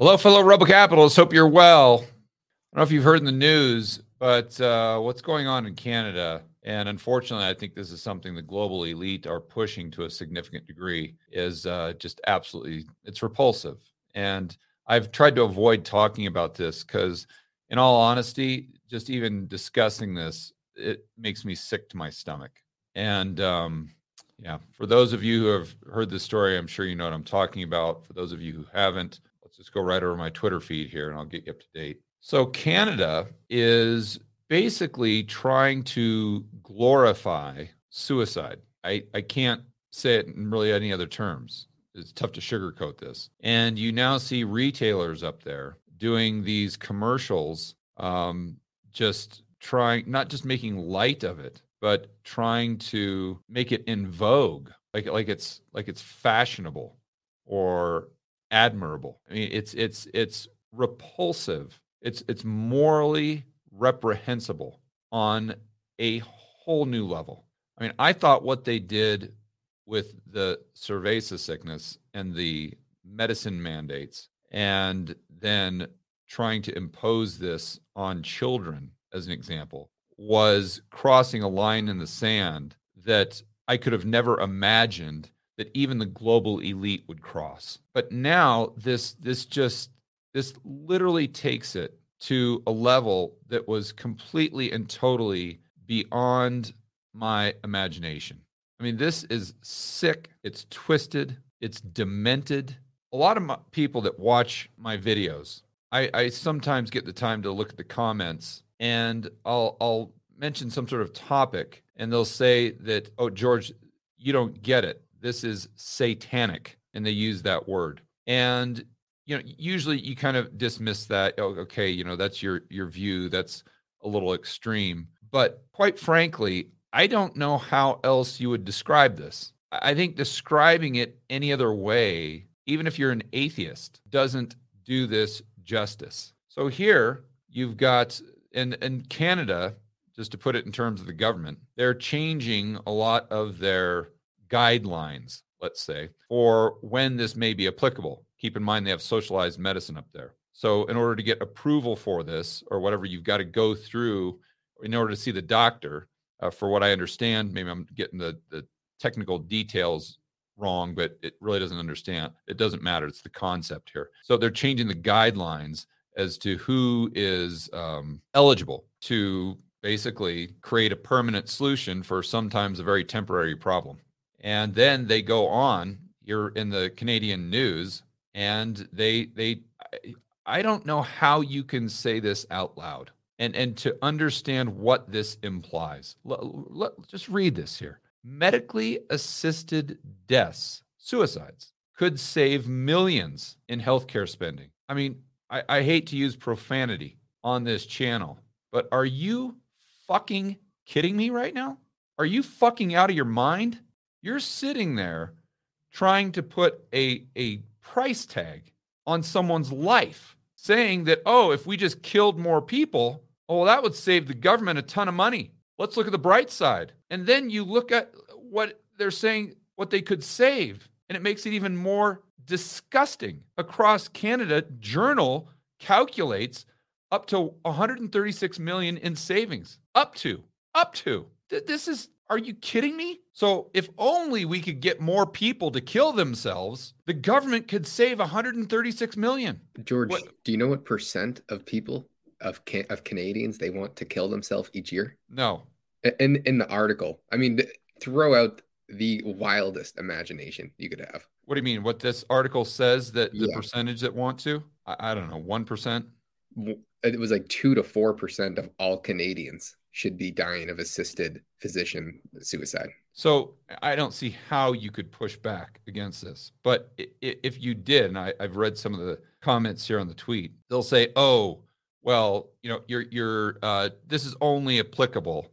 Hello, fellow Rebel Capitalists. Hope you're well. I don't know if you've heard in the news, but uh, what's going on in Canada, and unfortunately, I think this is something the global elite are pushing to a significant degree, is uh, just absolutely it's repulsive. And I've tried to avoid talking about this because, in all honesty, just even discussing this, it makes me sick to my stomach. And um, yeah, for those of you who have heard this story, I'm sure you know what I'm talking about. For those of you who haven't, let's just go right over my Twitter feed here and I'll get you up to date. So, Canada is basically trying to glorify suicide. I, I can't say it in really any other terms. It's tough to sugarcoat this. And you now see retailers up there doing these commercials, um, just trying, not just making light of it, but trying to make it in vogue, like like it's like it's fashionable or admirable. I mean, it's it's it's repulsive. It's it's morally reprehensible on a whole new level. I mean, I thought what they did with the cerveza sickness and the medicine mandates and then trying to impose this on children as an example was crossing a line in the sand that I could have never imagined that even the global elite would cross. But now this this just this literally takes it to a level that was completely and totally beyond my imagination. I mean, this is sick, it's twisted, it's demented. A lot of people that watch my videos, I, I sometimes get the time to look at the comments and I'll I'll mention some sort of topic and they'll say that, oh, George, you don't get it this is satanic and they use that word. And you know usually you kind of dismiss that oh, okay you know that's your your view that's a little extreme. But quite frankly i don't know how else you would describe this. I think describing it any other way even if you're an atheist doesn't do this justice. So here you've got in in canada just to put it in terms of the government they're changing a lot of their guidelines, let's say, for when this may be applicable. Keep in mind they have socialized medicine up there. So, in order to get approval for this or whatever, you've got to go through in order to see the doctor. Uh, for what I understand, maybe I'm getting the, the technical details wrong, but it really doesn't understand. It doesn't matter. It's the concept here. So, they're changing the guidelines as to who is um, eligible to basically create a permanent solution for sometimes a very temporary problem. And then they go on, you're in the Canadian news, and they they I don't know how you can say this out loud and and to understand what this implies. Let, let, just read this here. Medically assisted deaths, suicides, could save millions in healthcare spending. I mean, I, I hate to use profanity on this channel, but are you fucking kidding me right now? Are you fucking out of your mind? You're sitting there trying to put a, a price tag on someone's life, saying that, oh, if we just killed more people, oh, well, that would save the government a ton of money. Let's look at the bright side. And then you look at what they're saying, what they could save, and it makes it even more disgusting. Across Canada, Journal calculates up to 136 million in savings. Up to, up to. This is are you kidding me? So, if only we could get more people to kill themselves, the government could save 136 million. George, what? do you know what percent of people of of Canadians they want to kill themselves each year? No. In in the article, I mean, throw out the wildest imagination you could have. What do you mean? What this article says that the yeah. percentage that want to? I, I don't know, one percent. It was like two to four percent of all Canadians should be dying of assisted physician suicide. So I don't see how you could push back against this. But if you did, and I, have read some of the comments here on the tweet, they'll say, "Oh, well, you know, you're you're uh, this is only applicable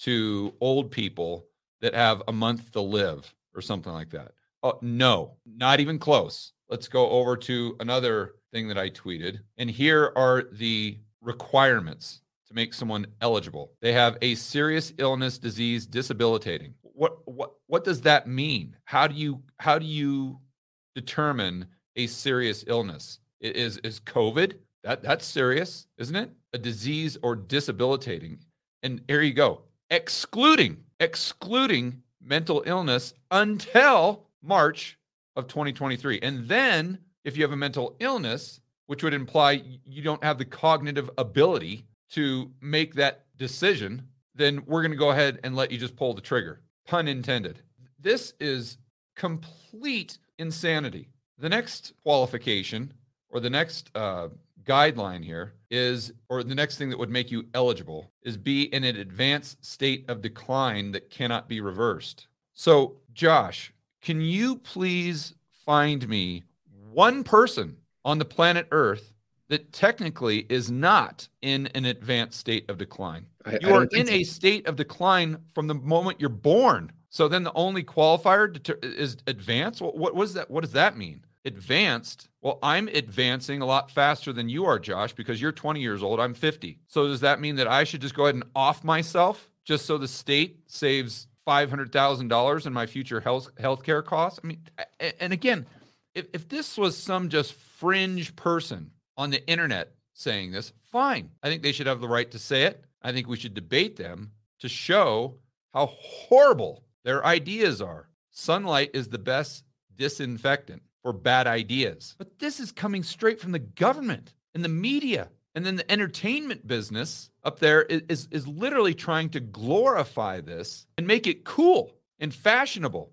to old people that have a month to live or something like that." Oh, no, not even close. Let's go over to another thing that I tweeted, and here are the requirements make someone eligible. They have a serious illness, disease, disabilitating. What what what does that mean? How do you how do you determine a serious illness? Is is COVID? That that's serious, isn't it? A disease or disabilitating. And there you go. Excluding, excluding mental illness until March of 2023. And then if you have a mental illness, which would imply you don't have the cognitive ability to make that decision, then we're going to go ahead and let you just pull the trigger. Pun intended. This is complete insanity. The next qualification or the next uh, guideline here is, or the next thing that would make you eligible is be in an advanced state of decline that cannot be reversed. So, Josh, can you please find me one person on the planet Earth that technically is not in an advanced state of decline? I, you I are in so. a state of decline from the moment you're born. So then the only qualifier is advanced. What, what was that? What does that mean? advanced. Well, I'm advancing a lot faster than you are, Josh, because you're 20 years old. I'm 50. So does that mean that I should just go ahead and off myself just so the state saves $500,000 in my future health healthcare costs? I mean, and again, if, if this was some just fringe person on the internet saying this, fine. I think they should have the right to say it. I think we should debate them to show how horrible their ideas are. Sunlight is the best disinfectant for bad ideas. But this is coming straight from the government and the media. And then the entertainment business up there is, is, is literally trying to glorify this and make it cool and fashionable.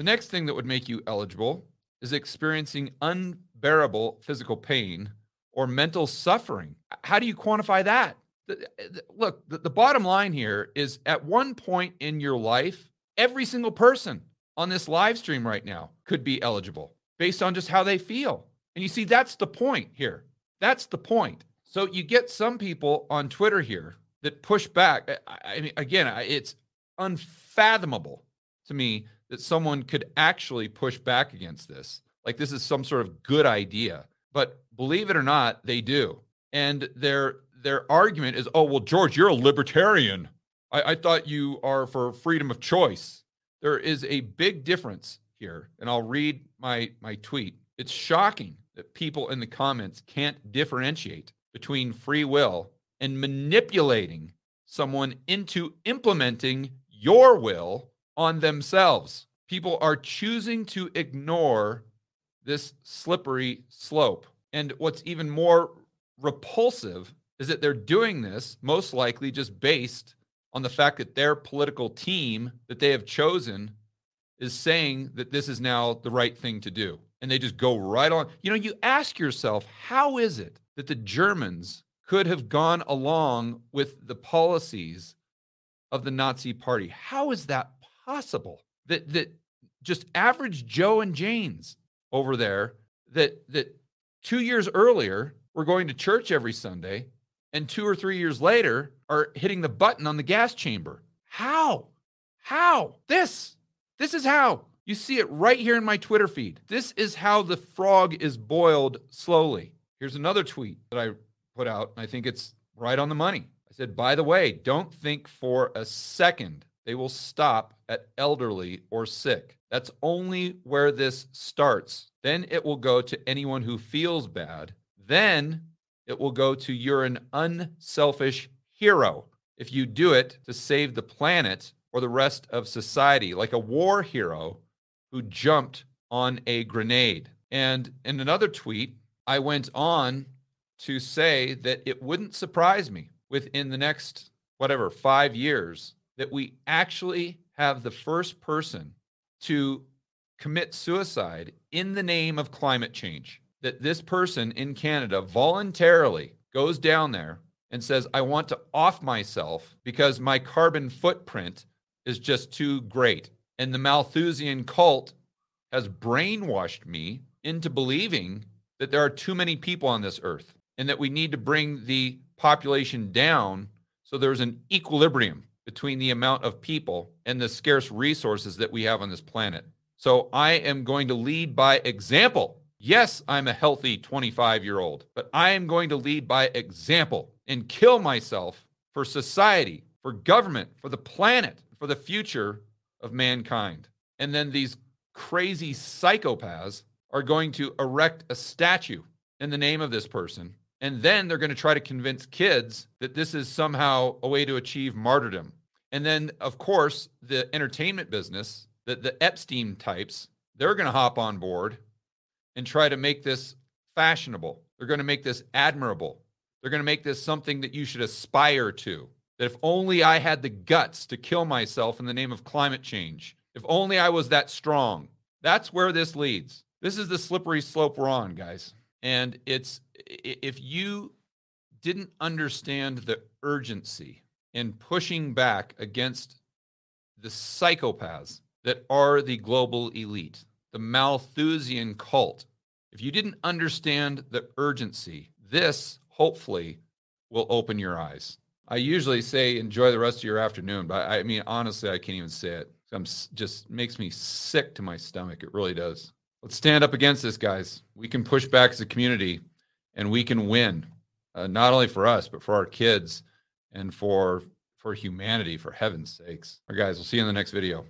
The next thing that would make you eligible is experiencing unbearable physical pain or mental suffering. How do you quantify that? Eh, look, the, bottom line here is at one point in your life, every single person on this live stream right now could be eligible based on just how they feel. And you see, that's the point here. That's the point. So you get some people on Twitter here that push back. Eh, I mean, again, it's unfathomable to me that someone could actually push back against this. Like this is some sort of good idea. But believe it or not, they do. And they're their argument is, oh, well, George, you're a libertarian. I, I thought you are for freedom of choice. There is a big difference here, and I'll read my my tweet. It's shocking that people in the comments can't differentiate between free will and manipulating someone into implementing your will on themselves. People are choosing to ignore this slippery slope. And what's even more repulsive is that they're doing this most likely just based on the fact that their political team that they have chosen is saying that this is now the right thing to do. And they just go right on. You know, you ask yourself, how is it that the Germans could have gone along with the policies of the Nazi party? How is that possible? That that just average Joe and Janes over there that that 2 years earlier were going to church every Sunday and two or three years later are hitting the button on the gas chamber. How? How? This. This is how. You see it right here in my Twitter feed. This is how the frog is boiled slowly. Here's another tweet that I put out. I think it's right on the money. I said, by the way, don't think for a second they will stop at elderly or sick. That's only where this starts. Then it will go to anyone who feels bad. Then it will go to you're an unselfish hero. If you do it to save the planet, or the rest of society, like a war hero who jumped on a grenade. And in another tweet, I went on to say that it wouldn't surprise me within the next, whatever, five years that we actually have the first person to commit suicide in the name of climate change. That this person in Canada voluntarily goes down there and says, I want to off myself because my carbon footprint is just too great. And the Malthusian cult has brainwashed me into believing that there are too many people on this earth and that we need to bring the population down so there's an equilibrium between the amount of people and the scarce resources that we have on this planet. So I am going to lead by example. Yes, I'm a healthy 25 year old, but I am going to lead by example and kill myself for society, for government, for the planet, for the future of mankind. And then these crazy psychopaths are going to erect a statue in the name of this person. And then they're going to try to convince kids that this is somehow a way to achieve martyrdom. And then, of course, the entertainment business, the, the Epstein types, they're going to hop on board and try to make this fashionable. They're going to make this admirable. They're going to make this something that you should aspire to. That if only I had the guts to kill myself in the name of climate change, if only I was that strong. That's where this leads. This is the slippery slope we're on, guys. And it's if you didn't understand the urgency in pushing back against the psychopaths that are the global elite, the Malthusian cult, if you didn't understand the urgency, this hopefully will open your eyes. I usually say enjoy the rest of your afternoon, but I, mean honestly, I can't even say it. I'm just makes me sick to my stomach. It really does. Let's stand up against this, guys. We can push back as a community, and we can win, uh, not only for us but for our kids and for for humanity. For heaven's sakes, all right, guys. We'll see you in the next video.